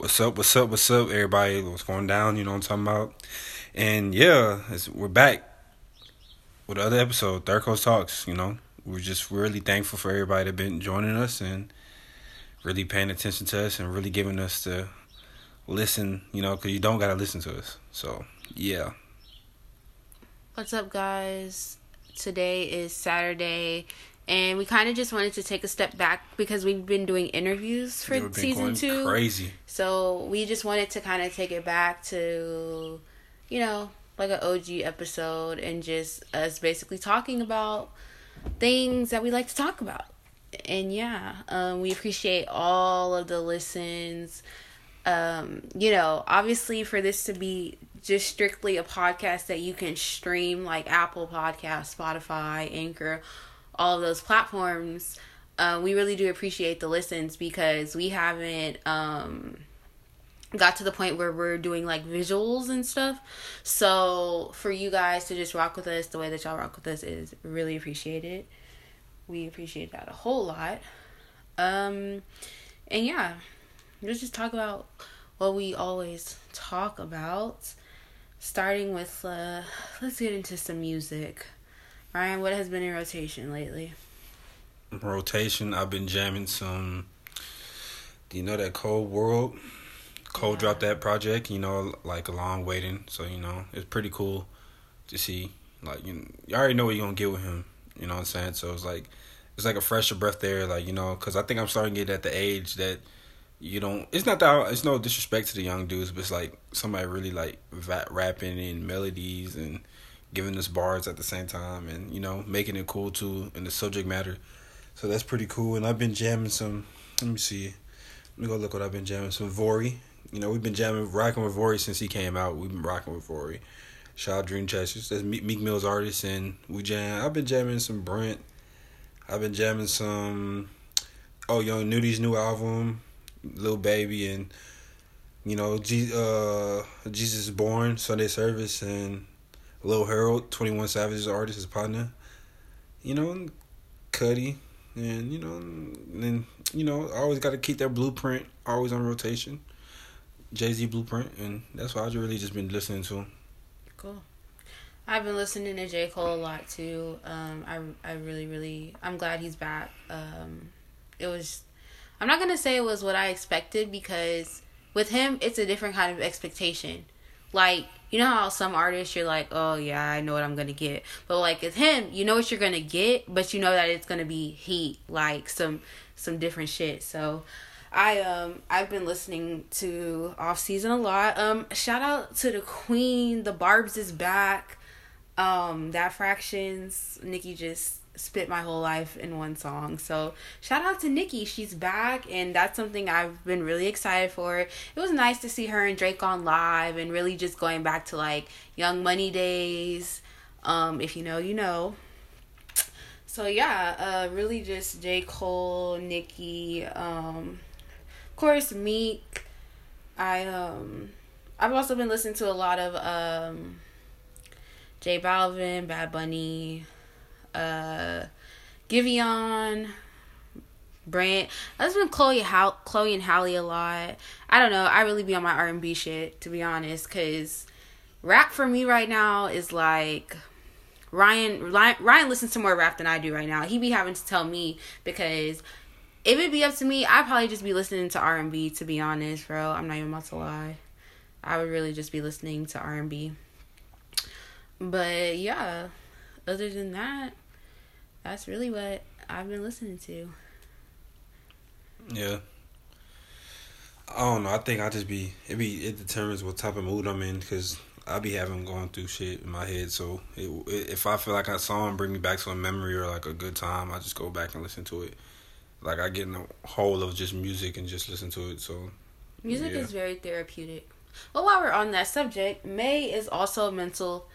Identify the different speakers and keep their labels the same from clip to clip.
Speaker 1: What's up? What's up? What's up, everybody? What's going down? You know what I'm talking about? And yeah, we're back with another episode, Third Coast Talks. You know, we're just really thankful for everybody that been joining us and really paying attention to us and really giving us the listen. You know, because you don't gotta listen to us. So yeah.
Speaker 2: What's up, guys? Today is Saturday and we kind of just wanted to take a step back because we've been doing interviews for season two.
Speaker 1: Crazy.
Speaker 2: So we just wanted to kind of take it back to, you know, like an OG episode and just us basically talking about things that we like to talk about. And yeah, um, we appreciate all of the listens. Um, you know, obviously for this to be just strictly a podcast that you can stream like Apple Podcast, Spotify, Anchor, all of those platforms, uh, we really do appreciate the listens because we haven't um, got to the point where we're doing like visuals and stuff. So for you guys to just rock with us the way that y'all rock with us is really appreciated. We appreciate that a whole lot. Um, and yeah, let's just talk about what we always talk about. Starting with, uh, let's get into some music. Ryan, what has been in rotation lately?
Speaker 1: Rotation, I've been jamming some. Do you know that Cold World? Cold yeah. dropped that project, you know, like a long waiting. So you know, it's pretty cool to see. Like you, you already know what you're gonna get with him. You know what I'm saying? So it's like, it's like a fresher breath there. Like you know, because I think I'm starting to get at the age that you don't. It's not that. It's no disrespect to the young dudes, but it's like somebody really like rapping in melodies and giving us bars at the same time and you know making it cool too in the subject matter. So that's pretty cool. And i've been jamming some let me see let me go look what i've been jamming. Some Vory you know we've been jamming rocking with Vory since he came out. We've been rocking with Vory shout out dream chasers. That's meek mill's artist and we jam. I've been jamming some brent. I've been jamming some oh young nudi's new album little baby and you know G, uh jesus born sunday service and Lil Harold, 21 Savage's artist, his partner. You know, Cudi. And, you know, then, you know, I always got to keep that blueprint always on rotation. Jay Z blueprint. And that's what I've really just been listening to.
Speaker 2: Cool. I've been listening to J. Cole a lot too. Um, I, I really, really, I'm glad he's back. Um, it was, I'm not going to say it was what I expected because with him, it's a different kind of expectation. Like, you know how some artists you're like, oh yeah, I know what I'm gonna get. But like with him, you know what you're gonna get, but you know that it's gonna be heat, like some some different shit. So I um I've been listening to off season a lot. Um shout out to the Queen, the Barb's is back. Um that fractions, Nicki just spit my whole life in one song. So shout out to Nicki, she's back, and that's something I've been really excited for. It was nice to see her and Drake on live, and really just going back to like Young Money days. Um, if you know, you know. So yeah, uh, really just J Cole, Nicki, um, of course Meek. I um, I've also been listening to a lot of um, J Balvin, Bad Bunny uh, Giveon, Brand. That's been Chloe, How- Chloe and Halle a lot. I don't know. I really be on my R and B shit to be honest, cause rap for me right now is like Ryan. Ryan listens to more rap than I do right now. He be having to tell me because if it be up to me, I'd probably just be listening to R and B. To be honest, bro, I'm not even about to lie. I would really just be listening to R and B. But yeah, other than that, that's really what I've been listening to.
Speaker 1: Yeah. I don't know. I think I just be it be it determines what type of mood I'm in because I be having going through shit in my head. So it, it, if I feel like a song bring me back to a memory or like a good time, I just go back and listen to it. Like I get in a hole of just music and just listen to it. So
Speaker 2: music yeah. is very therapeutic. Well, while we're on that subject, May is also Mental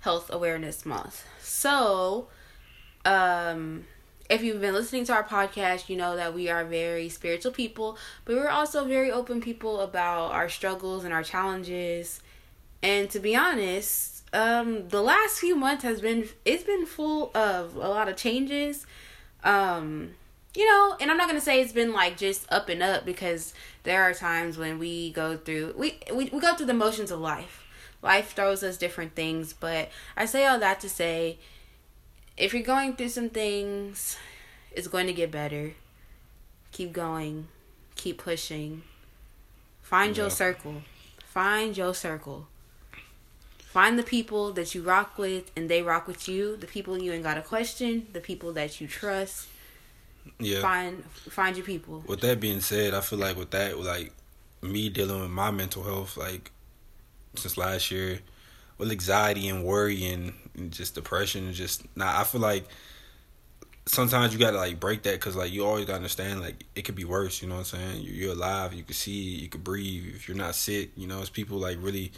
Speaker 2: Health Awareness Month. So um if you've been listening to our podcast, you know that we are very spiritual people, but we're also very open people about our struggles and our challenges. And to be honest, um, the last few months has been it's been full of a lot of changes. Um, you know, and I'm not gonna say it's been like just up and up because there are times when we go through we we, we go through the motions of life. Life throws us different things, but I say all that to say if you're going through some things, it's going to get better. Keep going. Keep pushing. Find yeah. your circle. Find your circle. Find the people that you rock with and they rock with you. The people you ain't got a question. The people that you trust yeah. Find find your people.
Speaker 1: With that being said, I feel like with that, like me dealing with my mental health, like since last year, with anxiety and worry and, and just depression, and just now nah, I feel like sometimes you gotta like break that because like you always gotta understand like it could be worse. You know what I'm saying? You're, you're alive. You can see. You can breathe. If you're not sick, you know, it's people like really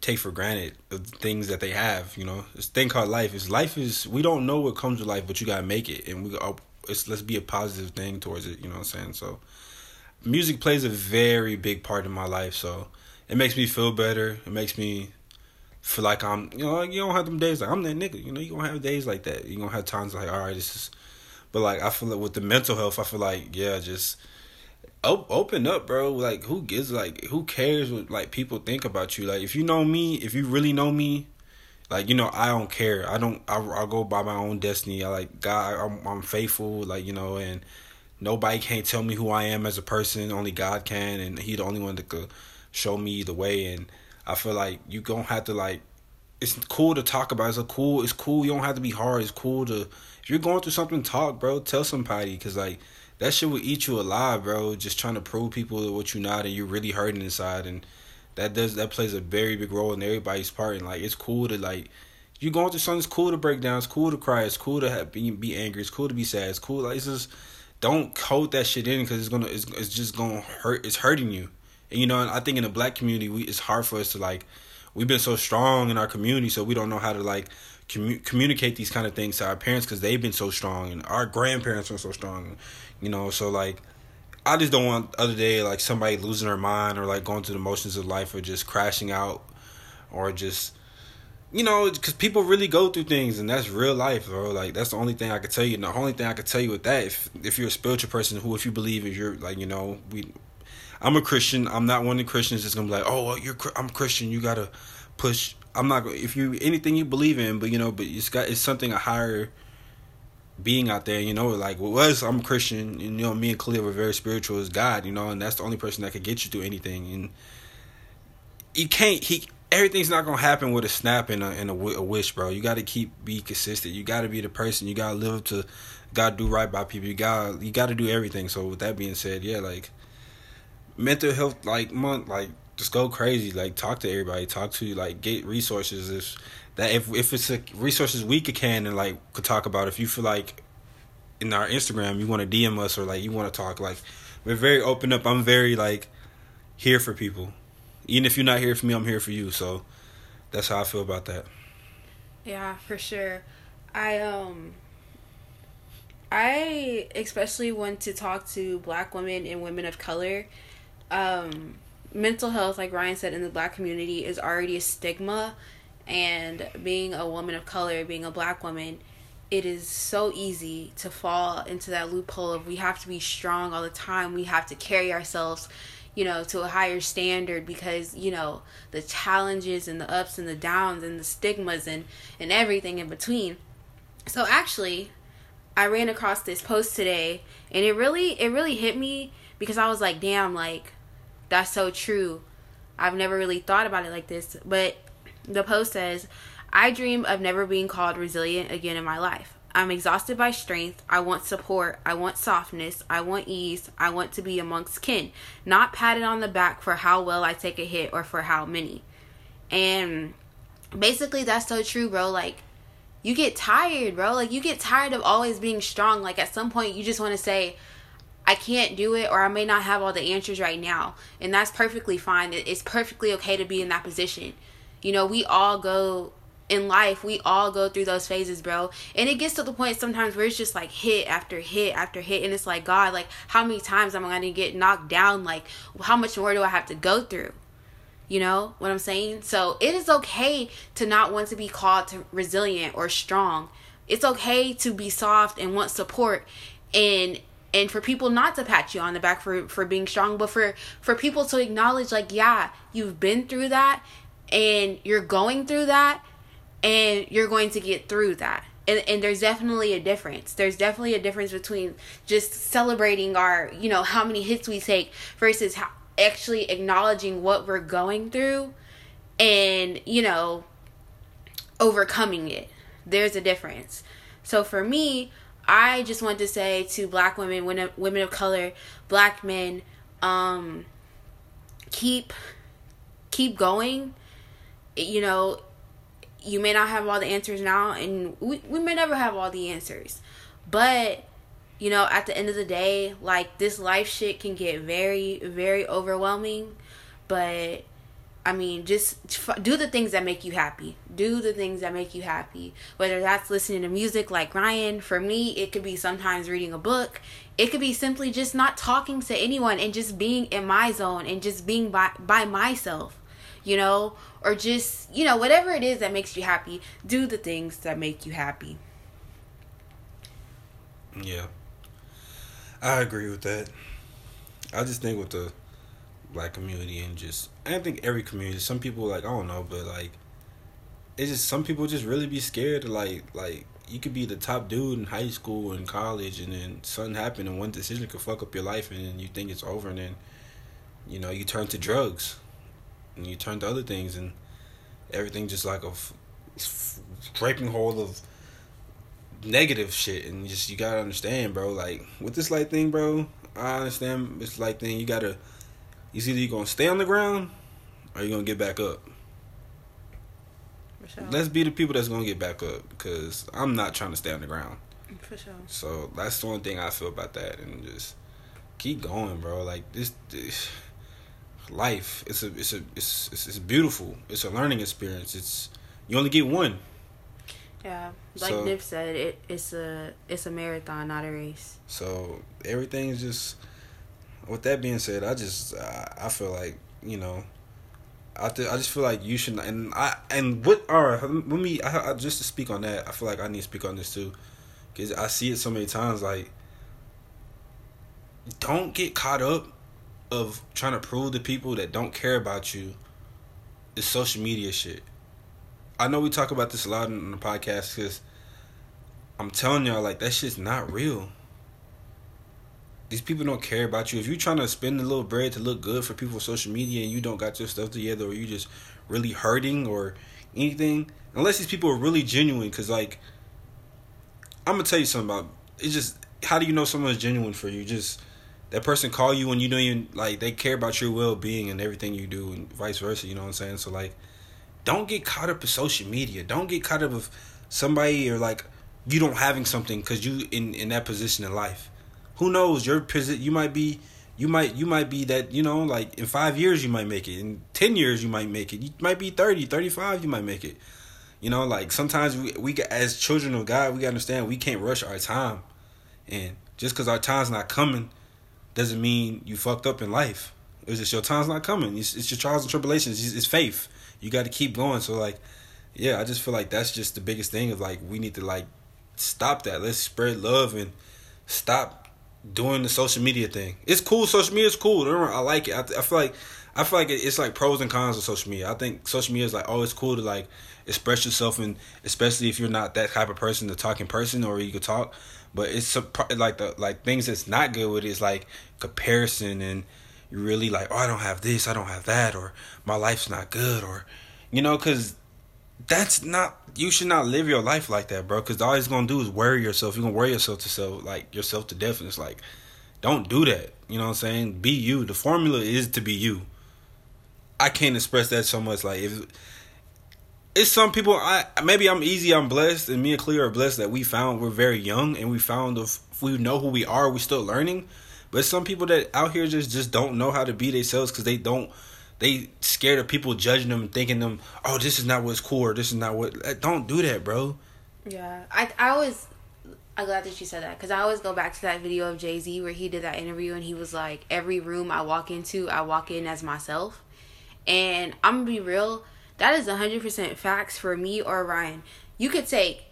Speaker 1: take for granted the things that they have. You know, this thing called life is life is we don't know what comes with life, but you gotta make it, and we oh, it's let's be a positive thing towards it. You know what I'm saying? So, music plays a very big part in my life. So, it makes me feel better. It makes me feel like I'm. You know, you don't have them days like I'm that nigga. You know, you gonna have days like that. You gonna have times like, all right, this is. But like, I feel like with the mental health, I feel like yeah, just open up, bro. Like, who gives like who cares what like people think about you? Like, if you know me, if you really know me, like you know i don't care i don't i, I go by my own destiny i like god I'm, I'm faithful like you know and nobody can't tell me who i am as a person only god can and he the only one that could show me the way and i feel like you don't have to like it's cool to talk about it's a cool it's cool. You don't have to be hard. It's cool to if you're going through something talk bro. Tell somebody because like that shit will eat you alive bro. Just trying to prove people what you're not and you're really hurting inside. And that does that plays a very big role in everybody's part. And like it's cool to like you going through something it's cool to break down. It's cool to cry. It's cool to have, be, be angry. It's cool to be sad. It's cool. Like it's just don't hold that shit in because it's gonna it's, it's just gonna hurt it's hurting you and you know i think in the black community we it's hard for us to like we've been so strong in our community so we don't know how to like commu- communicate these kind of things to our parents because they've been so strong and our grandparents are so strong you know? So like I just don't want other day like somebody losing their mind or like going through the motions of life or just crashing out or just you know because people really go through things and that's real life bro. Like that's the only thing I could tell you. And the only thing I could tell you with that if if you're a spiritual person who if you believe if you're like you know we I'm a Christian I'm not one of the Christians that's gonna be like oh you're I'm Christian you gotta push I'm not if you anything you believe in but you know but it's got it's something a higher being out there, you know, like well, was I'm a Christian, and you know, me and Khalil were very spiritual as God, you know, and that's the only person that could get you through anything. And you can't he everything's not gonna happen with a snap and a and a, a wish, bro. You got to keep be consistent. You got to be the person. You got to live up to, to do right by people. You got you got to do everything. So with that being said, yeah, like mental health, like month, like just go crazy. Like talk to everybody. Talk to like get resources if that if if it's a resources we could can and like could talk about if you feel like in our Instagram you want to DM us or like you want to talk like we're very open up. I'm very like here for people. Even if you're not here for me, I'm here for you. So that's how I feel about that.
Speaker 2: Yeah, for sure. I um I especially want to talk to black women and women of color. Um mental health like Ryan said in the black community is already a stigma and being a woman of color, being a black woman, it is so easy to fall into that loophole of we have to be strong all the time. We have to carry ourselves, you know, to a higher standard because, you know, the challenges and the ups and the downs and the stigmas and, and everything in between. So actually, I ran across this post today and it really it really hit me because I was like, damn, like that's so true. I've never really thought about it like this, but the post says, I dream of never being called resilient again in my life. I'm exhausted by strength. I want support. I want softness. I want ease. I want to be amongst kin, not patted on the back for how well I take a hit or for how many. And basically, that's so true, bro. Like, you get tired, bro. Like, you get tired of always being strong. Like, at some point, you just want to say, I can't do it, or I may not have all the answers right now. And that's perfectly fine. It's perfectly okay to be in that position. You know, we all go in life, we all go through those phases, bro. And it gets to the point sometimes where it's just like hit after hit after hit. And it's like, God, like, how many times am I going to get knocked down? Like, how much more do I have to go through? You know what I'm saying? So it is okay to not want to be called to resilient or strong. It's okay to be soft and want support. and and for people not to pat you on the back for for being strong but for for people to acknowledge like yeah you've been through that and you're going through that and you're going to get through that. And, and there's definitely a difference. There's definitely a difference between just celebrating our you know how many hits we take versus how, actually acknowledging what we're going through and you know overcoming it. There's a difference. So for me I just want to say to black women, women, of color, black men, um, keep keep going. You know, you may not have all the answers now, and we we may never have all the answers, but you know, at the end of the day, like this life shit can get very very overwhelming, but I mean, just do the things that make you happy. Do the things that make you happy. Whether that's listening to music like Ryan, for me, it could be sometimes reading a book. It could be simply just not talking to anyone and just being in my zone and just being by, by myself, you know? Or just, you know, whatever it is that makes you happy, do the things that make you happy.
Speaker 1: Yeah. I agree with that. I just think with the black community and just I don't think every community. Some people like I don't know, but like it's just some people just really be scared like like you could be the top dude in high school and college and then something happened and one decision could fuck up your life and then you think it's over and then you know you turn to drugs and you turn to other things and everything just like a scraping hole of negative shit and just you gotta understand bro like with this light thing bro i understand this light thing you gotta it's either you gonna stay on the ground or you're gonna get back up. Sure. Let's be the people that's gonna get back up because I'm not trying to stay on the ground.
Speaker 2: For sure.
Speaker 1: So that's the one thing I feel about that, and just keep going, bro. Like this, this life, it's a, it's a, it's, it's, it's beautiful. It's a learning experience. It's you only get one.
Speaker 2: Yeah, like so, Nip said, it it's a it's a marathon, not a race.
Speaker 1: So everything is just with that being said, I just I feel like you know, I th- I just feel like you should and I and what are let me I, I, just to speak on that. I feel like I need to speak on this too, because I see it so many times. Like, don't get caught up of trying to prove to people that don't care about you. The social media shit. I know we talk about this a lot in the podcast because I'm telling y'all like that shit's not real these people don't care about you. If you're trying to spend a little bread to look good for people on social media and you don't got your stuff together or you just really hurting or anything, unless these people are really genuine, because like I'm gonna tell you something about it's just how do you know someone's genuine for you? Just that person call you when you don't even like they care about your well being and everything you do and vice versa. You know what I'm saying? So like, don't get caught up in social media. Don't get caught up with somebody or like you don't having something because you in in that position in life who knows? Your position, you might be, you might, you might be that. You know, like in five years you might make it. In ten years you might make it. You might be 30, 35, You might make it. You know, like sometimes we, we as children of God, we gotta understand we can't rush our time, and just because our time's not coming, doesn't mean you fucked up in life. It's just your time's not coming. It's, it's your trials and tribulations. It's, it's faith. You got to keep going. So like, yeah, I just feel like that's just the biggest thing of like we need to like stop that. Let's spread love and stop doing the social media thing. It's cool. Social media is cool. I like it. I, I feel like I feel like it's like pros and cons of social media. I think social media is like oh, cool to like express yourself, and especially if you're not that type of person to talk in person or you could talk. But it's like the like things that's not good with it is like comparison and you really like oh I don't have this, I don't have that, or my life's not good, or you know because that's not you should not live your life like that, bro. Because all it's gonna do is worry yourself. You're gonna worry yourself to self, like yourself to death. And it's like, don't do that. You know what I'm saying? Be you. The formula is to be you. I can't express that so much. Like if it's some people, I maybe I'm easy. I'm blessed, and me and Clea are blessed that we found we're very young and we found if we know who we are, we're still learning. But some people that out here just just don't know how to be themselves because they don't they scared of people judging them thinking them, oh, this is not what's cool or this is not what. Don't do that, bro.
Speaker 2: Yeah, I I always. I'm glad that you said that because I always go back to that video of Jay Z where he did that interview and he was like, every room I walk into, I walk in as myself. And I'm gonna be real, that is 100% facts for me or Ryan. You could take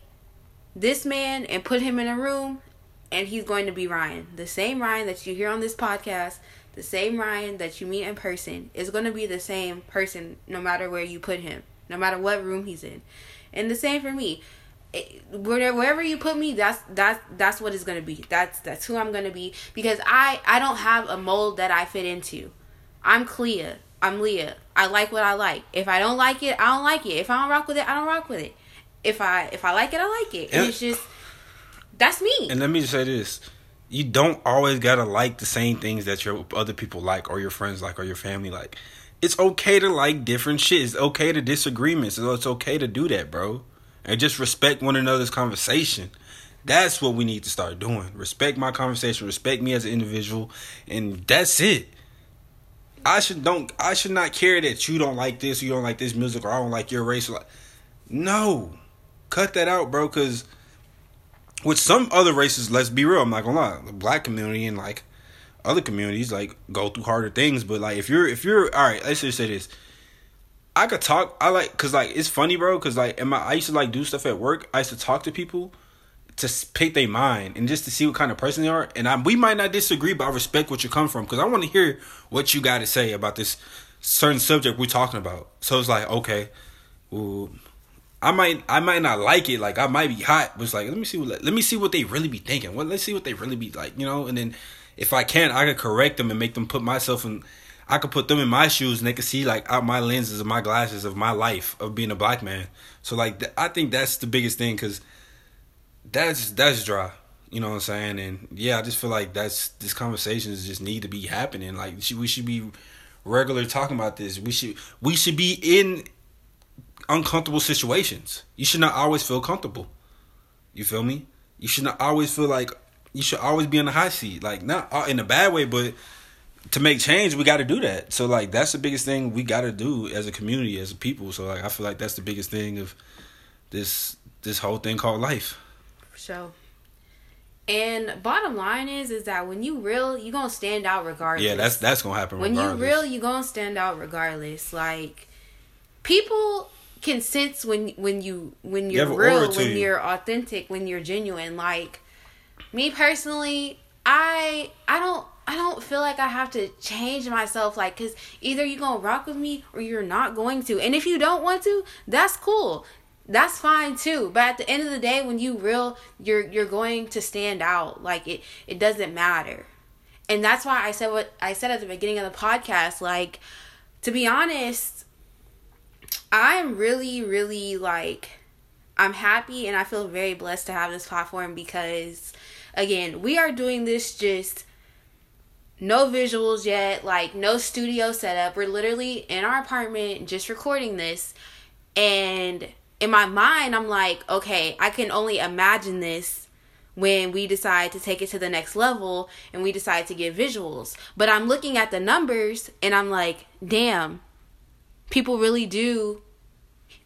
Speaker 2: this man and put him in a room and he's going to be Ryan. The same Ryan that you hear on this podcast, the same Ryan that you meet in person is going to be the same person no matter where you put him, no matter what room he's in. And the same for me. It, wherever you put me, that's that's that's what it's gonna be. That's that's who I'm gonna be because I I don't have a mold that I fit into. I'm Clea. I'm Leah. I like what I like. If I don't like it, I don't like it. If I don't rock with it, I don't rock with it. If I if I like it, I like it. And, and it's just that's me.
Speaker 1: And let me just say this. You don't always gotta like the same things that your other people like or your friends like or your family like. It's okay to like different shit. It's okay to disagreements. It's okay to do that, bro and just respect one another's conversation. That's what we need to start doing. Respect my conversation, respect me as an individual, and that's it. I should don't I should not care that you don't like this, you don't like this music, or I don't like your race. Like, no, cut that out, bro. Because with some other races, let's be real, I'm not gonna lie, the black community and like other communities like go through harder things. But like if you're if you're all right, let's just say this: I could talk. I like because like it's funny, bro. Because like, in my I used to like do stuff at work. I used to talk to people to pick their mind and just to see what kind of person they are. And I, we might not disagree, but I respect what you come from because I want to hear what you got to say about this certain subject we're talking about. So it's like, okay, well, I might I might not like it. Like I might be hot, but it's like let me see what let me see what they really be thinking. Well, let's see what they really be like, you know. And then if I can, I could correct them and make them put myself in I could put them in my shoes and they could see like out my lenses of my glasses of my life of being a black man. So like th- I think that's the biggest thing because that's that's dry. You know what I'm saying? And yeah, I just feel like that's this conversations just need to be happening. Like we should be regular talking about this. We should we should be in uncomfortable situations. You should not always feel comfortable. You feel me? You should not always feel like you should always be in the high seat. Like not in a bad way, but to make change, we got to do that. So like that's the biggest thing we got to do as a community, as a people. So like I feel like that's the biggest thing of this this whole thing called life.
Speaker 2: For sure. And bottom line is is that when you real, you gonna stand out regardless.
Speaker 1: Yeah, that's that's gonna happen.
Speaker 2: When regardless. you real, you gonna stand out regardless. Like people can sense when when you when you're you real, when you. you're authentic, when you're genuine. Like me personally, I I don't I don't feel like I have to change myself like cuz either you're going to rock with me or you're not going to. And if you don't want to, that's cool. That's fine too. But at the end of the day when you real you're you're going to stand out. Like it it doesn't matter. And that's why I said what I said at the beginning of the podcast like to be honest, I'm really really like I'm happy and I feel very blessed to have this platform because again, we are doing this just no visuals yet, like no studio setup. We're literally in our apartment just recording this. And in my mind, I'm like, okay, I can only imagine this when we decide to take it to the next level and we decide to get visuals. But I'm looking at the numbers and I'm like, damn, people really do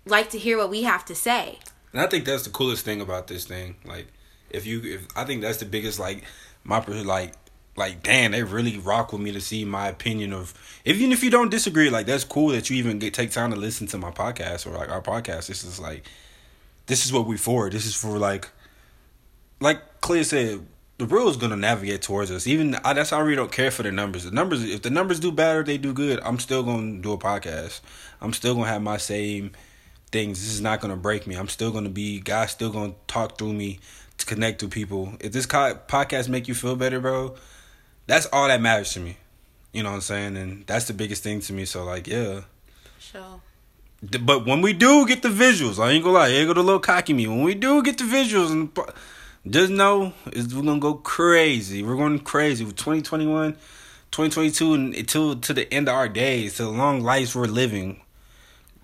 Speaker 2: like to hear what we have to say.
Speaker 1: And I think that's the coolest thing about this thing. Like, if you, if I think that's the biggest, like, my like like damn they really rock with me to see my opinion of even if you don't disagree like that's cool that you even get take time to listen to my podcast or like our podcast this is like this is what we for this is for like like claire said the real is gonna navigate towards us even I, that's how I really don't care for the numbers the numbers if the numbers do bad or they do good I'm still gonna do a podcast I'm still gonna have my same things this is not gonna break me I'm still gonna be guys still gonna talk through me to connect with people if this podcast make you feel better bro that's all that matters to me. You know what I'm saying? And that's the biggest thing to me. So like, yeah.
Speaker 2: Sure.
Speaker 1: But when we do get the visuals, I ain't gonna lie, ain't gonna little cocky me. When we do get the visuals, and just know is we're gonna go crazy. We're going crazy with 2021, 2022, and until to the end of our days, to the long lives we're living.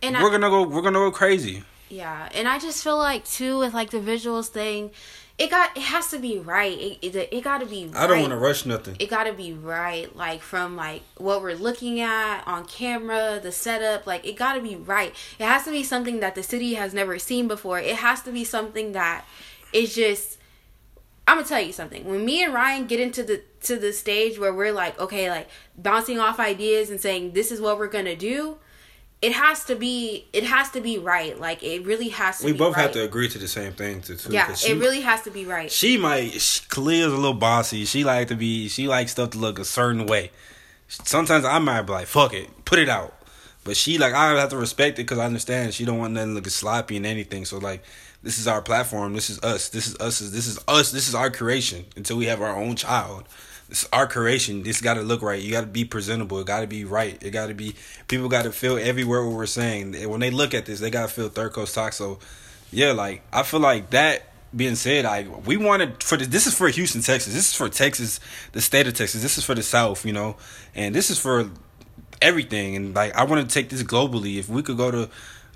Speaker 1: And we're I, gonna go. We're gonna go crazy.
Speaker 2: Yeah, and I just feel like too with like the visuals thing it got it has to be right. It it, it got to be. Right.
Speaker 1: I don't want to rush nothing.
Speaker 2: It got to be right, like from like what we're looking at on camera, the setup. Like it got to be right. It has to be something that the city has never seen before. It has to be something that is just. I'm gonna tell you something. When me and Ryan get into the to the stage where we're like, okay, like bouncing off ideas and saying this is what we're gonna do, it has to be it has to be right. Like it really has to.
Speaker 1: We
Speaker 2: be
Speaker 1: both
Speaker 2: right.
Speaker 1: have to agree to the same thing too. too
Speaker 2: Yeah,
Speaker 1: she,
Speaker 2: it really has to be right.
Speaker 1: She might. She, Khalil's a little bossy. She like to be. She likes stuff to look a certain way. Sometimes I might be like, "Fuck it, put it out." But she like I have to respect it because I understand she don't want nothing looking sloppy and anything. So like, this is our platform. This is us. This is us. This is us. This is our creation. Until we have our own child, this our creation. This got to look right. You got to be presentable. It got to be right. It got to be. People got to feel every word what we're saying. When they look at this, they got to feel third coast talk. So, yeah, like I feel like that being said, I we wanted for the, this is for Houston, Texas. This is for Texas, the state of Texas. This is for the South, you know, and this is for everything. And like I want to take this globally. If we could go to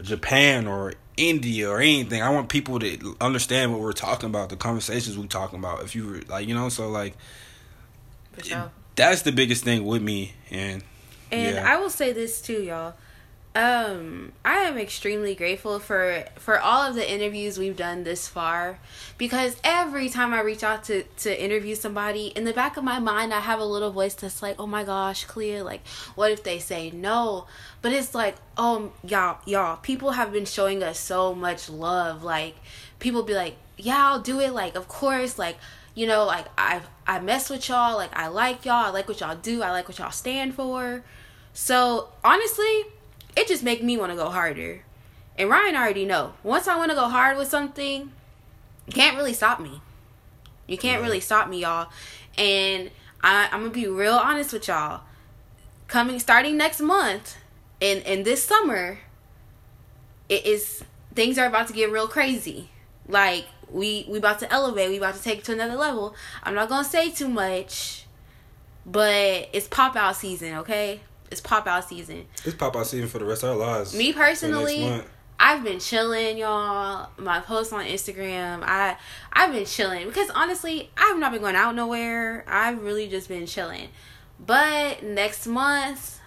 Speaker 1: Japan or India or anything, I want people to understand what we're talking about, the conversations we're talking about. If you were like, you know, so like
Speaker 2: sure.
Speaker 1: that's the biggest thing with me. And
Speaker 2: And
Speaker 1: yeah.
Speaker 2: I will say this too, y'all. Um, I am extremely grateful for for all of the interviews we've done this far because every time I reach out to to interview somebody, in the back of my mind I have a little voice that's like, "Oh my gosh, Clea, like what if they say no?" But it's like, "Oh, y'all, y'all, people have been showing us so much love. Like people be like, "Yeah, I'll do it." Like, of course, like you know, like I I mess with y'all, like I like y'all, I like what y'all do, I like what y'all stand for. So honestly, it just make me want to go harder. And Ryan already know. Once I want to go hard with something, you can't really stop me. You can't really stop me, y'all. And I, I'm gonna be real honest with y'all. Coming starting next month, and and this summer, it is things are about to get real crazy. Like we we about to elevate. We about to take it to another level. I'm not gonna say too much, but it's pop out season. Okay, it's pop out season.
Speaker 1: It's pop out season for the rest of our lives.
Speaker 2: Me personally. I've been chilling, y'all. My posts on Instagram, I I've been chilling because honestly, I've not been going out nowhere. I've really just been chilling. But next month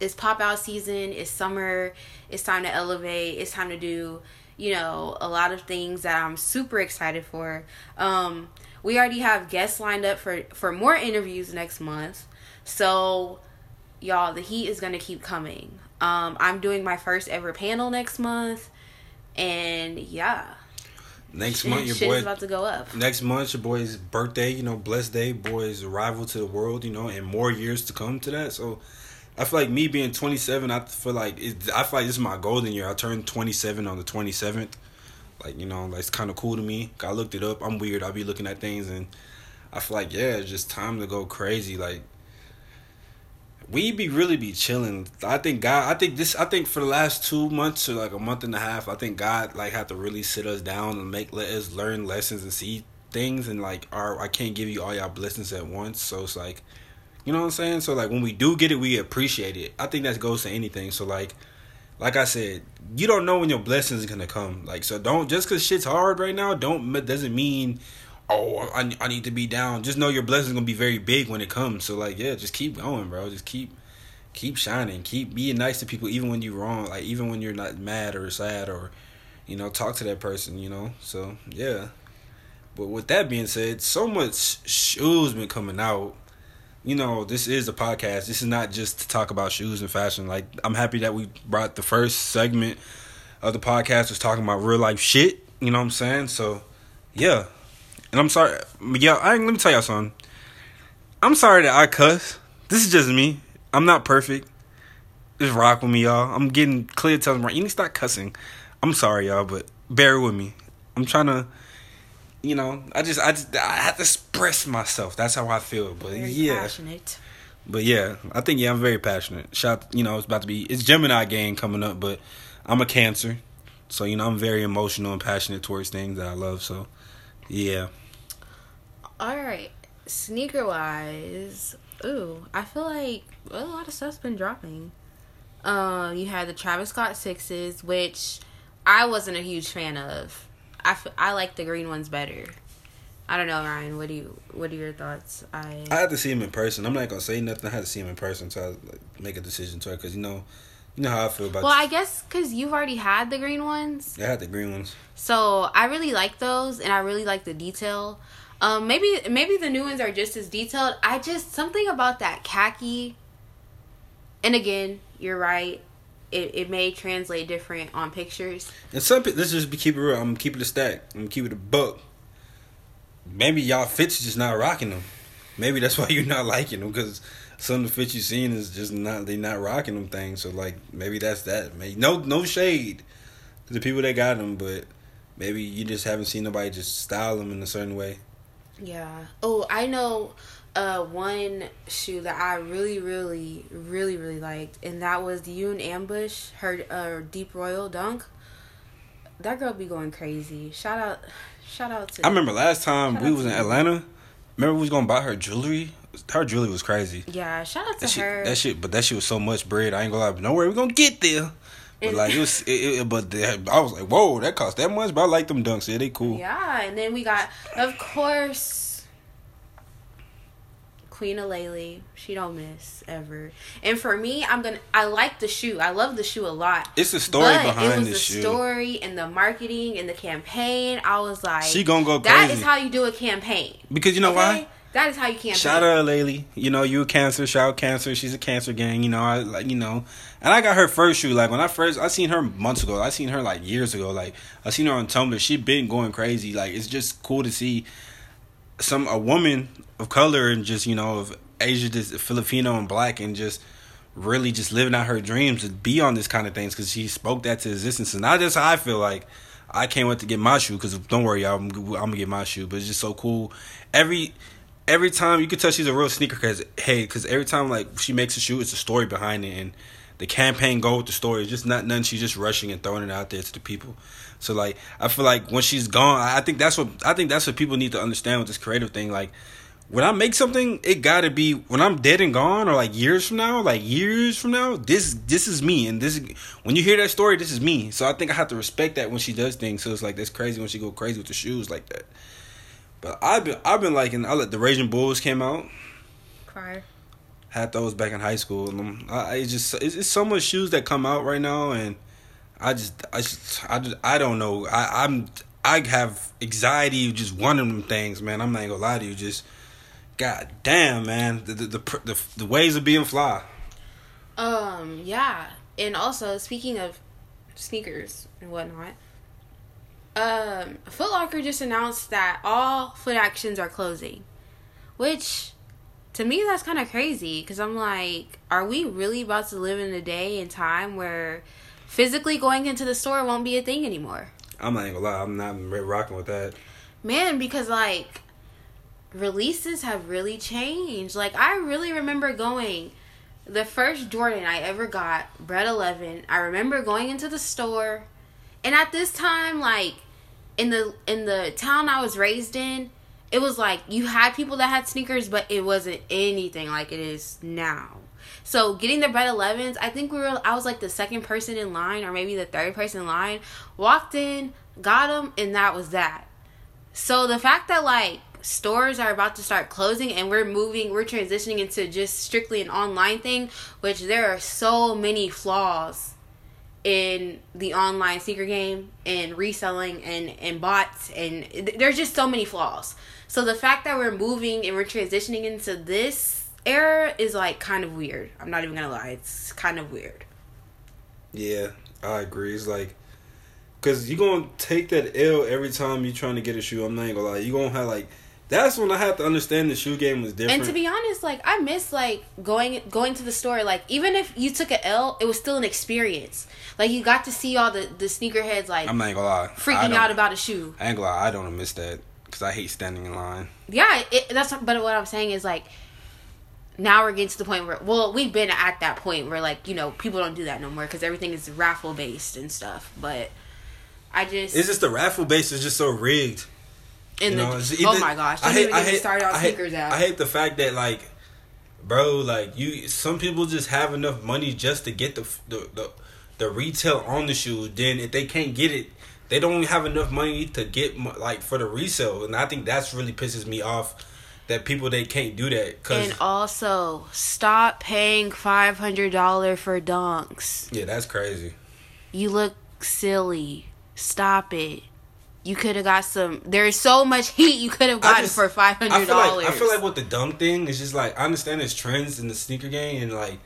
Speaker 2: it's pop out season. It's summer. It's time to elevate. It's time to do, you know, a lot of things that I'm super excited for. Um, we already have guests lined up for for more interviews next month. So y'all the heat is gonna keep coming. Um i'm doing my first ever panel next month and yeah.
Speaker 1: Next
Speaker 2: shit,
Speaker 1: month your
Speaker 2: shit
Speaker 1: boy
Speaker 2: is about to go up.
Speaker 1: next month your boy's birthday you know blessed day boy's arrival to the world you know and more years to come to that. So i feel like me being 27 i feel like it, i feel like this is my golden year. I turned 27 on the 27th like you know like it's kind of cool to me. I looked it up. I'm weird. I'll be looking at things and i feel like yeah it's just time to go crazy. Like we be really be chilling. I think God. I think this. I think for the last two months or like a month and a half, I think God like had to really sit us down and make let us learn lessons and see things and like our. I can't give you all y'all blessings at once, so it's like, you know what I'm saying. So like when we do get it, we appreciate it. I think that goes to anything. So like, like I said, you don't know when your blessings gonna come. Like so, don't just cause shit's hard right now. Don't doesn't mean. Oh, I, I need to be down. Just know your blessings gonna be very big when it comes. So like, yeah, just keep going, bro. Just keep keep shining. Keep being nice to people even when you're wrong. Like even when you're not mad or sad or you know talk to that person you know? So yeah. But with that being said so much shoes been coming out. You know this is a podcast. This is not just to talk about shoes and fashion. Like i'm happy that we brought the first segment of the podcast was talking about real life shit. You know what i'm saying? So yeah and i'm sorry yeah I, let me tell y'all something i'm sorry that i cuss this is just me I'm not perfect. Just rock with me, y'all. I'm getting clear telling right. You need to stop cussing. I'm sorry, y'all, but bear with me. I'm trying to, you know, I just, I just, I have to express myself. That's how I feel. But
Speaker 2: very
Speaker 1: yeah,
Speaker 2: passionate
Speaker 1: but yeah, I think yeah, I'm very passionate. Shot, you know, it's about to be it's Gemini game coming up, but I'm a Cancer, so you know I'm very emotional and passionate towards things that I love. So yeah,
Speaker 2: all right sneaker wise ooh i feel like a lot of stuff's been dropping um you had the travis scott sixes which i wasn't a huge fan of i, f- I like the green ones better i don't know ryan what do you what are your thoughts i
Speaker 1: I had to see him in person. I'm not gonna say nothing. I had to see him in person to like, make a decision to it because you know, you know how I feel about.
Speaker 2: well i guess because you've already had the green ones
Speaker 1: I had the green ones.
Speaker 2: So I really like those, and I really like the detail. Um, maybe maybe the new ones are just as detailed. I just something about that khaki. And again, you're right. it, it may translate different on pictures.
Speaker 1: And some let's just be keep it real. I'm keeping the stack. I'm keeping a buck. Maybe y'all fits just not rocking them. Maybe that's why you're not liking them because some of the fits you seen is just not they not rocking them things. So like maybe that's that. Maybe no no shade to the people that got them, but maybe you just haven't seen nobody just style them in a certain way.
Speaker 2: Yeah. Oh, I know uh one shoe that I really, really, really, really liked, and that was the Yoon Ambush, her uh Deep Royal Dunk. That girl be going crazy. Shout out, shout out to.
Speaker 1: I remember last time we was in. Atlanta. Remember we was gonna buy her jewelry. Her jewelry was crazy.
Speaker 2: Yeah, shout out to
Speaker 1: That
Speaker 2: her.
Speaker 1: shit, that shit, but that shit was so much bread. I ain't gonna lie. But no worry, we gonna get there. But like it was, it, it, but the, I was like, whoa, that cost that much. But I like them dunks. Yeah, they cool.
Speaker 2: Yeah, and then we got, of course, Queen Aleali. She don't miss ever. And for me, I'm gonna. I like the shoe. I love the shoe a lot.
Speaker 1: It's the story behind
Speaker 2: it was
Speaker 1: the
Speaker 2: the
Speaker 1: shoe.
Speaker 2: story and the marketing and the campaign. I was like,
Speaker 1: She gonna go
Speaker 2: That
Speaker 1: crazy
Speaker 2: is how you do a campaign.
Speaker 1: because you know
Speaker 2: okay?
Speaker 1: why?
Speaker 2: That is how you campaign.
Speaker 1: Shout out Aleali. You know, you a cancer. Shout out cancer. She's a cancer gang. You know, I like you know, and I got her first shoe. Like when I first, I seen her months ago. I seen her like years ago. Like I seen her on Tumblr. She been going crazy. Like it's just cool to see some a woman of color and just you know of Asia, just Filipino and black, and just really just living out her dreams to be on this kind of things because she spoke that to existence. And not just how I feel like. I can't wait to get my shoe because don't worry, y'all, I'm, I'm gonna get my shoe. But it's just so cool. Every every time you can tell she's a real sneaker because hey, because every time like she makes a shoe, it's a story behind it, and the campaign go with the story. It's just not none. She's just rushing and throwing it out there to the people. So like, I feel like when she's gone, I think that's what I think that's what people need to understand with this creative thing. Like, when I make something, it gotta be when I'm dead and gone, or like years from now, like years from now. This this is me, and this when you hear that story, this is me. So I think I have to respect that when she does things. So it's like that's crazy when she go crazy with the shoes like that. But I've been I've been liking. I let the Raging Bulls came out.
Speaker 2: Prior.
Speaker 1: Had those back in high school, and um, I, I just it's, it's so much shoes that come out right now, and I just I just I, just, I don't know. I I'm I have anxiety just one of them things, man. I'm not gonna lie to you. Just god damn, man. The the the, the, the ways of being fly.
Speaker 2: Um, yeah. And also, speaking of sneakers and whatnot, um, Foot Locker just announced that all Footactions are closing. Which, to me, that's kind of crazy because I'm like, are we really about to live in a day and time where physically going into the store won't be a thing anymore?
Speaker 1: I'm not gonna lie. I'm not rocking with that.
Speaker 2: Man, because like releases have really changed. Like I really remember going the first Jordan I ever got, Bred 11. I remember going into the store and at this time like in the in the town I was raised in, it was like you had people that had sneakers but it wasn't anything like it is now. So getting the Bred 11s, I think we were I was like the second person in line or maybe the third person in line. Walked in, got them and that was that. So the fact that like stores are about to start closing and we're moving, we're transitioning into just strictly an online thing, which there are so many flaws in the online sneaker game and reselling and and bots and th- there's just so many flaws. So the fact that we're moving and we're transitioning into this era is like kind of weird. I'm not even gonna lie, it's kind of weird.
Speaker 1: Yeah, I agree. It's like, cause you're gonna take that L every time you're trying to get a shoe. I'm not gonna lie. You're gonna have like, that's when I have to understand the shoe game was different.
Speaker 2: And to be honest, like I miss like going going to the store. Like even if you took a L, it was still an experience. Like you got to see all the the sneakerheads like
Speaker 1: I'm not gonna lie.
Speaker 2: Freaking out about a shoe.
Speaker 1: I ain't gonna lie. I don't miss that because I hate standing in line.
Speaker 2: Yeah, it, that's but what I'm saying is like now we're getting to the point where well we've been at that point where like you know people don't do that no more because everything is raffle based and stuff. But I just
Speaker 1: It's just the raffle base is just so rigged.
Speaker 2: In
Speaker 1: You
Speaker 2: the
Speaker 1: know, it's
Speaker 2: oh my gosh,
Speaker 1: I hate- I hate- I hate-. I hate the fact that like, bro, like you, some people just have enough money just to get the the the, the retail on the shoe. Then if they can't get it, they don't have enough money to get like for the resale. And I think that's really pisses me off. That people they can't do that because
Speaker 2: and also stop paying five hundred dollar for dunks.
Speaker 1: yeah, that's crazy.
Speaker 2: You look silly. Stop it. You could have got some. There's so much heat you could have gotten
Speaker 1: just-
Speaker 2: for five
Speaker 1: I feel like
Speaker 2: dollars.
Speaker 1: I feel like with the dumb thing, it's just like I understand there's trends in the sneaker game and like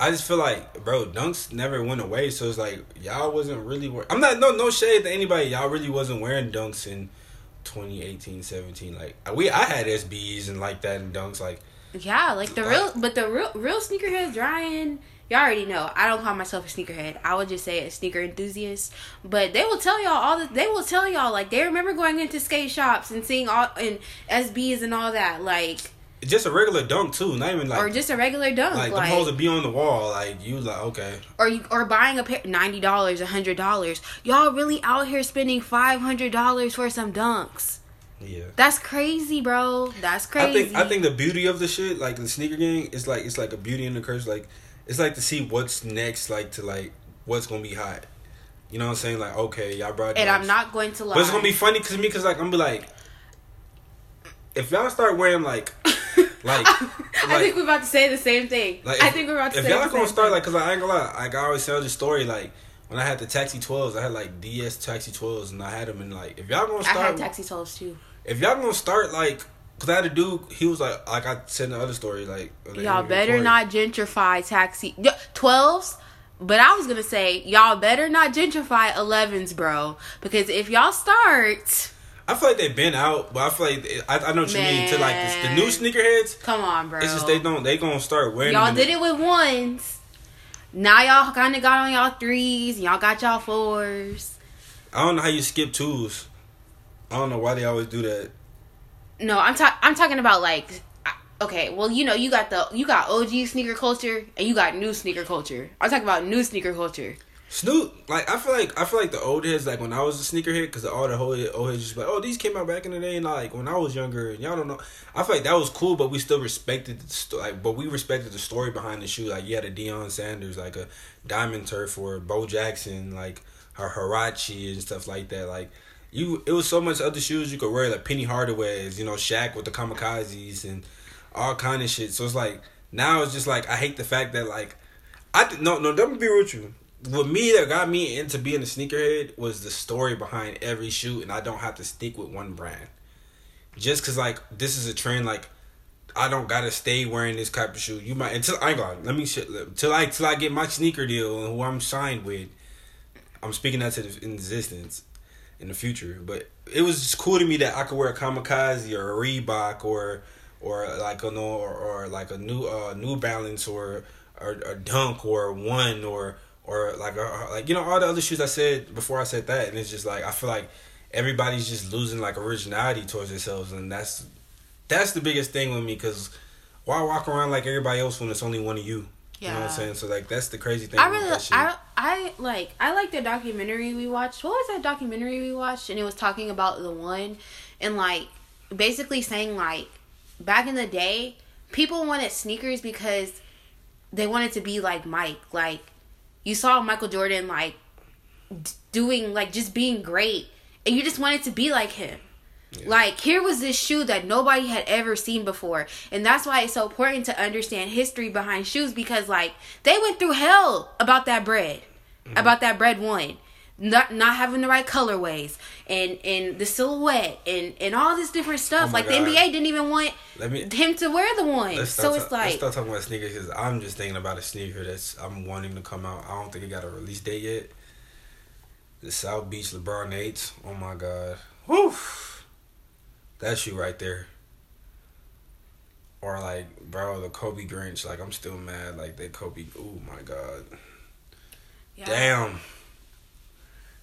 Speaker 1: I just feel like, bro, dunks never went away. So it's like y'all wasn't really. Wear- I'm not no no shade to anybody. Y'all really wasn't wearing dunks in 2018, 17. Like we, I had SBs and like that and dunks. Like
Speaker 2: Yeah, like the real, but the real real sneakerheads, Ryan. Y'all already know. I don't call myself a sneakerhead. I would just say a sneaker enthusiast. But they will tell y'all all the. They will tell y'all like they remember going into skate shops and seeing all and SBs and all that. Like
Speaker 1: just a regular dunk too. Not even like
Speaker 2: or just a regular dunk.
Speaker 1: like,
Speaker 2: Like,
Speaker 1: the holes to be on the wall. Like you like okay.
Speaker 2: or you, or buying a pair ninety dollars, a hundred dollars. Y'all really out here spending five hundred dollars for some dunks.
Speaker 1: Yeah.
Speaker 2: That's crazy, bro. That's crazy.
Speaker 1: I think I think the beauty of the shit, like the sneaker game, is like it's like a beauty and a curse. Like it's like to see what's next, like to like what's gonna be hot. You know what I'm saying? Like okay, y'all brought.
Speaker 2: and. I'm not going to lie.
Speaker 1: But it's gonna be funny because me, because like I'm gonna be like, if y'all start wearing like, like,
Speaker 2: I
Speaker 1: like-
Speaker 2: think we're about to say the same thing.
Speaker 1: like
Speaker 2: I think we're about to
Speaker 1: if
Speaker 2: say
Speaker 1: y'all
Speaker 2: the
Speaker 1: gonna start like, cause I ain't gonna lie, like I always tell the story like when I had the Taxi 12s, I had like DS Taxi 12s, and I had them in like if y'all gonna start, I
Speaker 2: had taxi tolls too.
Speaker 1: If y'all gonna start like because I had a dude he was like like I said in the other story like
Speaker 2: Y'all better
Speaker 1: Corey,
Speaker 2: not gentrify taxi twelves. But I was gonna say y'all better not gentrify elevens, bro. Because if y'all start,
Speaker 1: I feel like they've been out but I feel like I, I know what you mean to like this, the new sneakerheads
Speaker 2: come on, bro.
Speaker 1: it's just they don't they gonna start wearing
Speaker 2: Y'all did it with ones. Now y'all kind of got on y'all threes. Y'all got y'all fours.
Speaker 1: I don't know how you skip twos I don't know why they always do that
Speaker 2: No, I'm ta- I'm talking about like okay, well, you know, you got the you got OG sneaker culture and you got new sneaker culture. I'm talking about new sneaker culture.
Speaker 1: Snoop, like I feel like I feel like the old heads, like when I was a sneakerhead, because all the old old heads just like, oh, these came out back in the day, and like when I was younger, and y'all don't know. I feel like that was cool, but we still respected the like, but we respected the story behind the shoe. Like you had a Deion Sanders, like a Diamond Turf, or Bo Jackson, like her Huarache and stuff like that. Like you, it was so much other shoes you could wear, like Penny Hardaway's, you know, Shaq with the Kamikazes and all kind of shit. So it's like now it's just like I hate the fact that like I th- no no. Me be real with you. What me that got me into being a sneakerhead was the story behind every shoe, and I don't have to stick with one brand. Just cause like this is a trend, like I don't gotta stay wearing this type of shoe. You might until I ain't let me till I till I get my sneaker deal and who I'm signed with. I'm speaking that to the in existence in the future, but it was just cool to me that I could wear a kamikaze or a Reebok or or like a no or, or like a new uh New Balance or or a Dunk or one or or like a, like you know all the other shoes I said before I said that, and it's just like I feel like everybody's just losing like originality towards themselves, and that's that's the biggest thing with me because why walk around like everybody else when it's only one of you? You know what I'm saying? So like that's the crazy thing.
Speaker 2: I really. I, I like, I like the documentary we watched. What was that documentary we watched? And it was talking about the one, and like, basically saying like, back in the day, people wanted sneakers because they wanted to be like Mike. Like, you saw Michael Jordan like d- doing like just being great, and you just wanted to be like him. Like here was this shoe that nobody had ever seen before, and that's why it's so important to understand history behind shoes because like they went through hell about that Bred, Mm-hmm. about that Bred one, not not having the right colorways and and the silhouette and and all this different oh stuff.
Speaker 1: Oh
Speaker 2: like
Speaker 1: God.
Speaker 2: the NBA didn't even want
Speaker 1: Let me
Speaker 2: him to wear the one, so it's
Speaker 1: ta- let's start talking about sneakers because I'm just thinking about a sneaker that's I'm wanting to come out. I don't think it got a release date yet. The South Beach LeBron eights. Oh my god. Whew. That shoe right there. Or like, bro, the Kobe Grinch. Like I'm still mad. Like they Kobe. Oh my god.
Speaker 2: Yeah.
Speaker 1: Damn.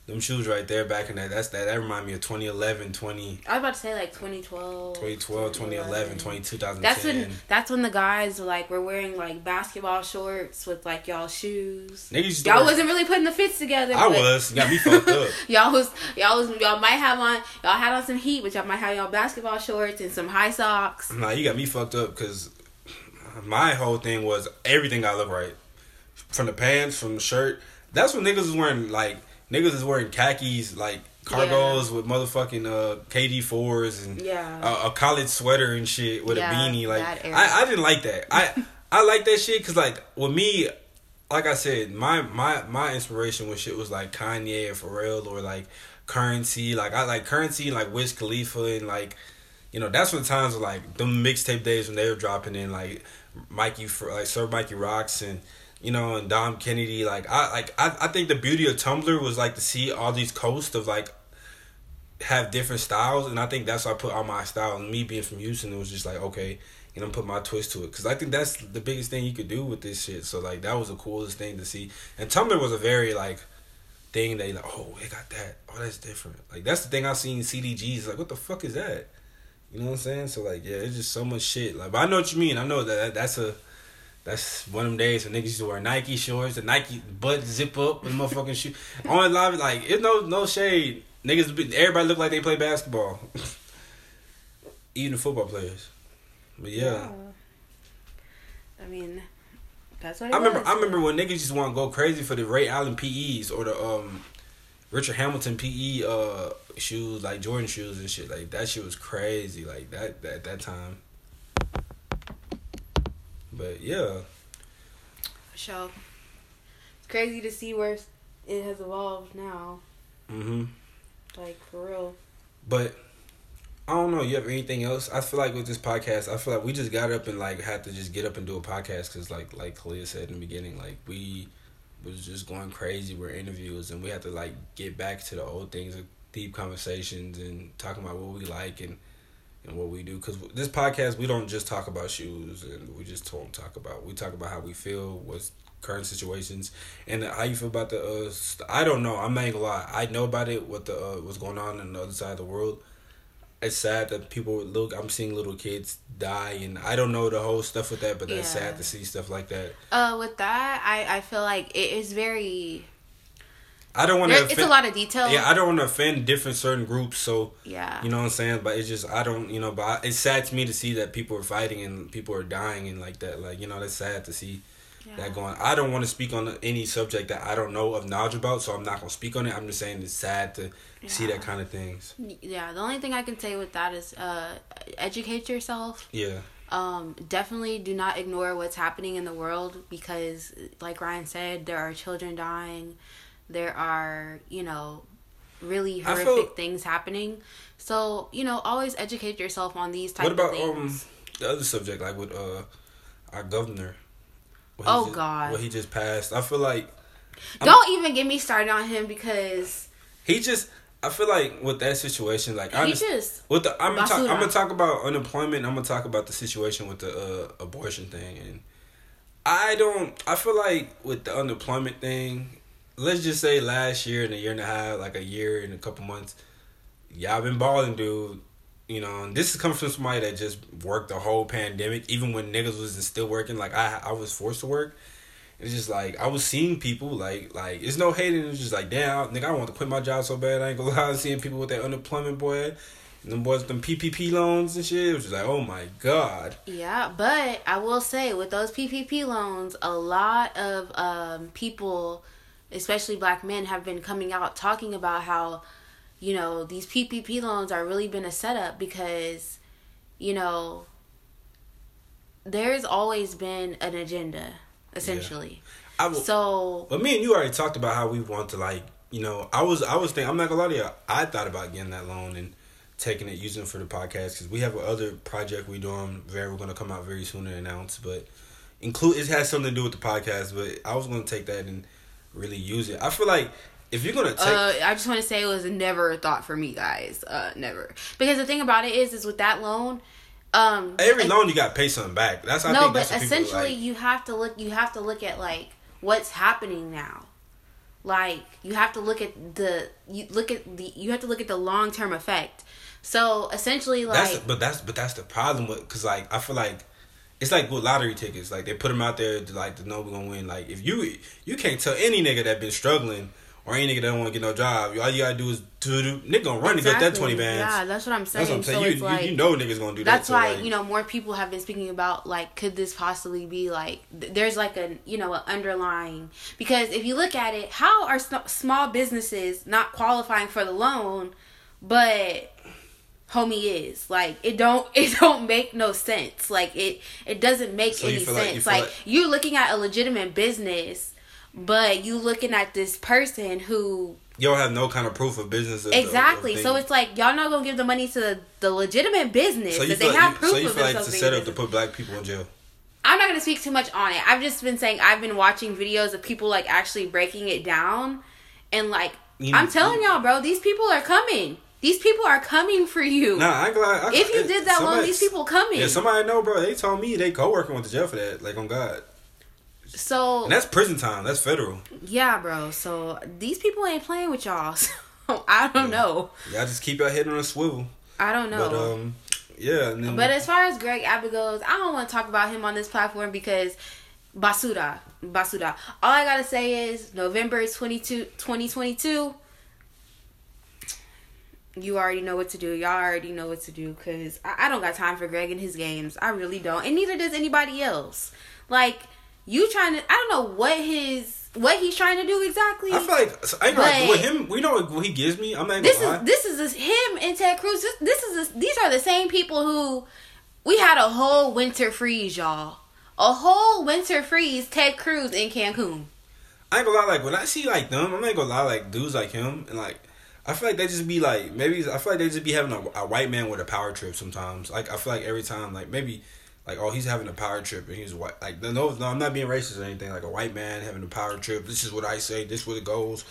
Speaker 1: Them shoes right there back in that. That's that. That remind me of 2011, 20,
Speaker 2: I was about to say like 2012,
Speaker 1: 2012, 2011, 20, 2010.
Speaker 2: That's when that's when the guys like were wearing like basketball shorts with like y'all shoes.
Speaker 1: Niggas
Speaker 2: Y'all
Speaker 1: wear-
Speaker 2: wasn't really putting the fits together.
Speaker 1: I was. Got me fucked up.
Speaker 2: Y'all was y'all was y'all might have on y'all had on some heat, but y'all might have y'all basketball shorts and some high socks.
Speaker 1: Nah, you got me fucked up because my whole thing was everything got to look right. From the pants, from the shirt. That's what niggas was wearing. Like niggas is wearing khakis, like cargos with motherfucking uh, KD fours and
Speaker 2: Yeah.
Speaker 1: a, a college sweater and shit with
Speaker 2: Yeah,
Speaker 1: a beanie. Like. I, I didn't like that. I I like that shit because like with me, like I said, my my my inspiration with shit was like Kanye or Pharrell or like Currency. Like I like Currency, like Wiz Khalifa and like you know that's when times were like the mixtape days when they were dropping in like Mikey for like Sir Mikey Rocks and you know, and Dom Kennedy. Like I like I, I think the beauty of Tumblr was like to see all these coasts of like have different styles, and I think that's why I put all my style. And me being from Houston, it was just like okay, and I'm put my twist to it because I think that's the biggest thing you could do with this shit. So like that was the coolest thing to see, and Tumblr was a very like thing that you like oh they got that oh that's different like that's the thing I've seen CDGs like what the fuck is that you know what I'm saying so like yeah it's just so much shit like but I know what you mean I know that that's a that's one of them days when niggas used to wear Nike shorts, the Nike butt zip up, and motherfucking shoe. On live, like it's no no shade. Niggas, everybody look like they play basketball, even the football players. But yeah. yeah.
Speaker 2: I mean, that's what
Speaker 1: I remember. Was. I remember when niggas just want to go crazy for the Ray Allen PEs or the um Richard Hamilton PE uh shoes, like Jordan shoes and shit. Like that shit was crazy. Like that, that at that time. But yeah.
Speaker 2: So. It's crazy to see where it has evolved now. Mhm. Like for real.
Speaker 1: But I don't know. You have anything else? I feel like with this podcast, I feel like we just got up and like had to just get up and do a podcast because, like, like Clea said in the beginning, like we was just going crazy. We're interviews and we had to like get back to the old things, of deep conversations, and talking about what we like and and what we do because this podcast we don't just talk about shoes and we just don't talk about we talk about how we feel what's current situations and how you feel about the uh st- i don't know i'm not gonna lie i know about it what the uh, what's going on in the other side of the world it's sad that people look i'm seeing little kids die and i don't know the whole stuff with that but that's yeah. sad to see stuff like that
Speaker 2: uh with that i i feel like it is very
Speaker 1: I don't want to.
Speaker 2: It's a lot of detail.
Speaker 1: Yeah, I don't want to offend different certain groups. So yeah, you know what I'm saying. But it's just I don't, you know. But I, it's sad to me to see that people are fighting and people are dying and like that. Like you know, that's sad to see yeah. that going. I don't want to speak on any subject that I don't know of knowledge about, so I'm not gonna speak on it. I'm just saying it's sad to yeah. see that kind of things.
Speaker 2: Yeah, the only thing I can say with that is uh, educate yourself. Yeah. Um, definitely do not ignore what's happening in the world because, like Ryan said, there are children dying there are, you know, really horrific feel, things happening. So, you know, always educate yourself on these type
Speaker 1: what about,
Speaker 2: of things.
Speaker 1: Um, the other subject, like with uh our governor.
Speaker 2: Oh
Speaker 1: just,
Speaker 2: God.
Speaker 1: What he just passed. I feel like
Speaker 2: Don't I'm, even get me started on him because
Speaker 1: he just I feel like with that situation, like I just with the I'm gonna talk, I'm gonna talk about unemployment. I'm gonna talk about the situation with the uh, abortion thing, and I don't. I feel like with the unemployment thing, let's just say last year and a year and a half, like a year and a couple months, y'all been balling, dude. You know, and this is coming from somebody that just worked the whole pandemic, even when niggas was still working. Like I, I was forced to work. It's just like I was seeing people like like it's no hating. It's just like damn, nigga, I want to quit my job so bad. I ain't gonna lie. Seeing people with that unemployment boy, and them boys with them PPP loans and shit. It was just like oh my god.
Speaker 2: Yeah, but I will say with those PPP loans, a lot of um, people especially black men, have been coming out talking about how, you know, these PPP loans are really been a setup because, you know, there's always been an agenda, essentially. Yeah. Will, so,
Speaker 1: but me and you already talked about how we want to like, you know, I was I was thinking I'm not gonna lie to you, I thought about getting that loan and taking it using it for the podcast because we have another project we doing very we're gonna come out very soon and announce, but include it has something to do with the podcast. But I was gonna take that and really use it. I feel like if you're gonna take, uh,
Speaker 2: I just want to say it was never a thought for me, guys. Uh, never because the thing about it is, is with that loan. Um,
Speaker 1: every loan you got to pay something back. That's
Speaker 2: I no, but essentially like. you have to look. You have to look at like what's happening now. Like you have to look at the you look at the you have to look at the long term effect. So essentially, like
Speaker 1: that's but that's but that's the problem with because like I feel like it's like with lottery tickets. Like they put them out there to like to know we're gonna win. Like if you you can't tell any nigga that been struggling or any nigga that don't want to get no job. All you gotta do is do, do nigga gonna run exactly. to get that twenty bands.
Speaker 2: Yeah, that's what I'm saying. That's what I'm saying.
Speaker 1: So you, like, you, you, know niggas gonna do that's
Speaker 2: that. That's why like, you know more people have been speaking about like could this possibly be like th- there's like a you know an underlying because if you look at it, how are small businesses not qualifying for the loan, but homie is. Like it don't it don't make no sense. Like it it doesn't make so any sense like, you like, like you're looking at a legitimate business but you looking at this person who
Speaker 1: you don't have no kind of proof of business
Speaker 2: exactly of, of so it's like y'all not gonna give the money to the, the legitimate business so that they have
Speaker 1: you, proof so you feel like it's a setup to put black people in jail.
Speaker 2: I'm not gonna speak too much on it. I've just been saying I've been watching videos of people like actually breaking it down, and like
Speaker 1: You-
Speaker 2: I'm telling y'all, bro, these people are coming. These people are coming for you.
Speaker 1: Nah, I ain't glad. I,
Speaker 2: if you did that
Speaker 1: somebody-
Speaker 2: these people coming.
Speaker 1: Yeah, somebody know, bro. They told me they co-working with the jail for that. Like on God,
Speaker 2: so
Speaker 1: and that's prison time. That's federal.
Speaker 2: yeah, bro. So these people ain't playing with y'all. So I don't know.
Speaker 1: Y'all just keep your head on a swivel.
Speaker 2: I don't know.
Speaker 1: But um, yeah. Then,
Speaker 2: But as far as Greg Abbott goes, I don't want to talk about him on this platform because basura, basura. All I gotta say is November 22, 2022. You already know what to do. Y'all already know what to do because I, I don't got time for Greg and his games. I really don't, and neither does anybody else. Like you trying to, I don't know what his what he's trying to do exactly.
Speaker 1: I feel like I ain't gonna, with him. We know what he gives me. I'm not
Speaker 2: this is this is him and Ted Cruz. This, this is these are the same people who we had a whole winter freeze, y'all. A whole winter freeze. Ted Cruz in Cancun.
Speaker 1: I ain't gonna lie, like when I see like them, I'm not gonna lie, like dudes like him, and like I feel like they just be like maybe I feel like they just be having a, a white man with a power trip sometimes. Like I feel like every time, like maybe like oh he's having a power trip and he's white. Like no, no, I'm not being racist or anything. Like a white man having a power trip. This is what I say. This is what it goes.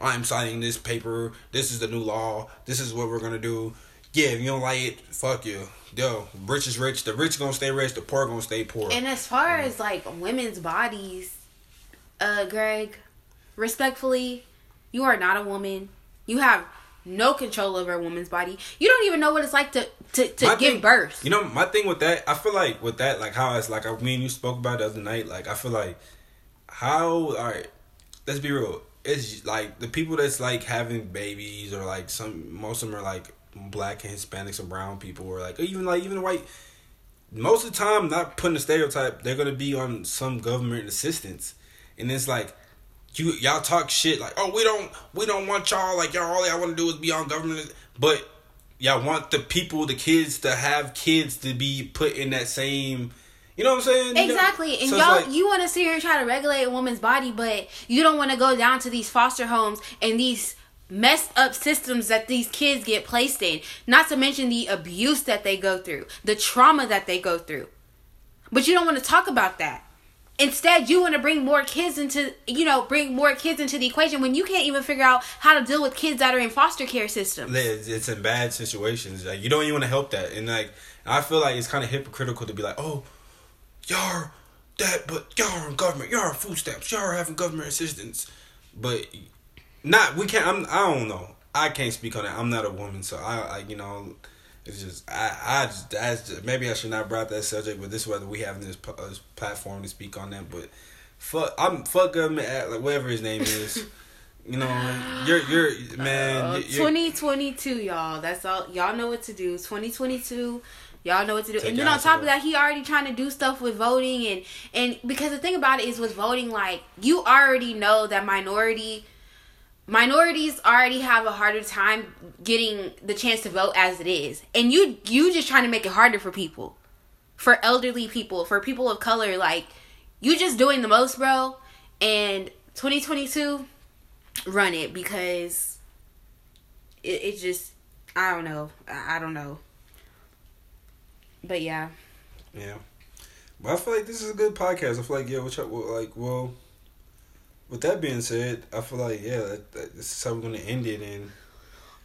Speaker 1: I'm signing this paper. This is the new law. This is what we're gonna do. Yeah, if you don't like it, fuck you. Yo, rich is rich. The rich gonna stay rich. The poor gonna stay poor.
Speaker 2: And as far as like women's bodies, uh, Greg, respectfully, you are not a woman. You have no control over a woman's body. You don't even know what it's like to to, to
Speaker 1: My
Speaker 2: give
Speaker 1: thing-
Speaker 2: birth.
Speaker 1: You know, my thing with that, I feel like with that, like how it's like I me and you spoke about the other night. Like I feel like how all right. Let's be real. It's like the people that's like having babies or like some most of them are like black and Hispanics and brown people or like even like even white. Most of the time, not putting a stereotype, they're gonna be on some government assistance, and it's like you y'all talk shit like, oh, we don't we don't want y'all like y'all all y'all want to do is be on government, but y'all want the people, the kids to have kids to be put in that same. You know what I'm saying? You know?
Speaker 2: Exactly. And
Speaker 1: So
Speaker 2: y'all
Speaker 1: like-
Speaker 2: you want to sit here and try to regulate a woman's body, but you don't want to go down to these foster homes and these messed up systems that these kids get placed in. Not to mention the abuse that they go through, the trauma that they go through. But you don't want to talk about that. Instead, you want to bring more kids into, you know, bring more kids into the equation when you can't even figure out how to deal with kids that are in foster care systems.
Speaker 1: it's, in bad situations. Like you don't even want to help that, and like I feel like it's kind of hypocritical to be like, oh, y'all that, but y'all are in government, y'all are food stamps, y'all are having government assistance, but not we can't. I'm, I don't know. I can't speak on that. I'm not a woman, so I, I you know. It's just I I just, that's just maybe I should not brought that subject, but this is whether we have this, uh, this platform to speak on that. But fuck, I'm fuck government, uh, like whatever his name is. You know, you're you're man.
Speaker 2: Uh,
Speaker 1: you're- you're-
Speaker 2: 2022, y'all. That's all. Y'all know what to do. 2022. Y'all know what to do.
Speaker 1: Take
Speaker 2: and then on top of that, he already trying to do stuff with voting and and because the thing about it is with voting, like you already know that minority minorities already have a harder time getting the chance to vote as it is, and you you just trying to make it harder for people, for elderly people, for people of color. Like you just doing the most, bro. And 2022, run it because it, it just I don't know. I, don't know. But yeah.
Speaker 1: Yeah, but I feel like this is a good podcast. I feel like yeah, which well, like well. With that being said, I feel like yeah, that, that, this is how we're gonna end it. And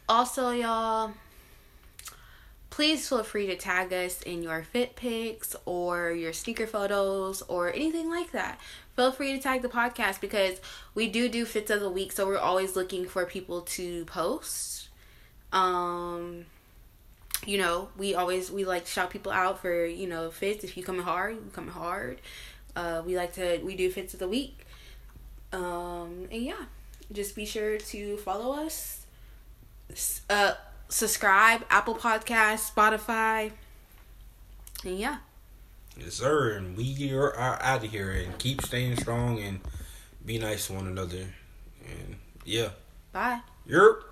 Speaker 2: Also, y'all, please feel free to tag us in your fit pics or your sneaker photos or anything like that. Feel free to tag the podcast because we do do fits of the week, so we're always looking for people to post. Um, you know, we always we like shout people out for you know fits. If you coming hard, you coming hard. Uh, we like to we do fits of the week. Um, and yeah, just be sure to follow us uh subscribe apple podcast spotify and yeah
Speaker 1: yes, sir, and we are out of here. And keep staying strong and be nice to one another. And yeah,
Speaker 2: bye
Speaker 1: you're.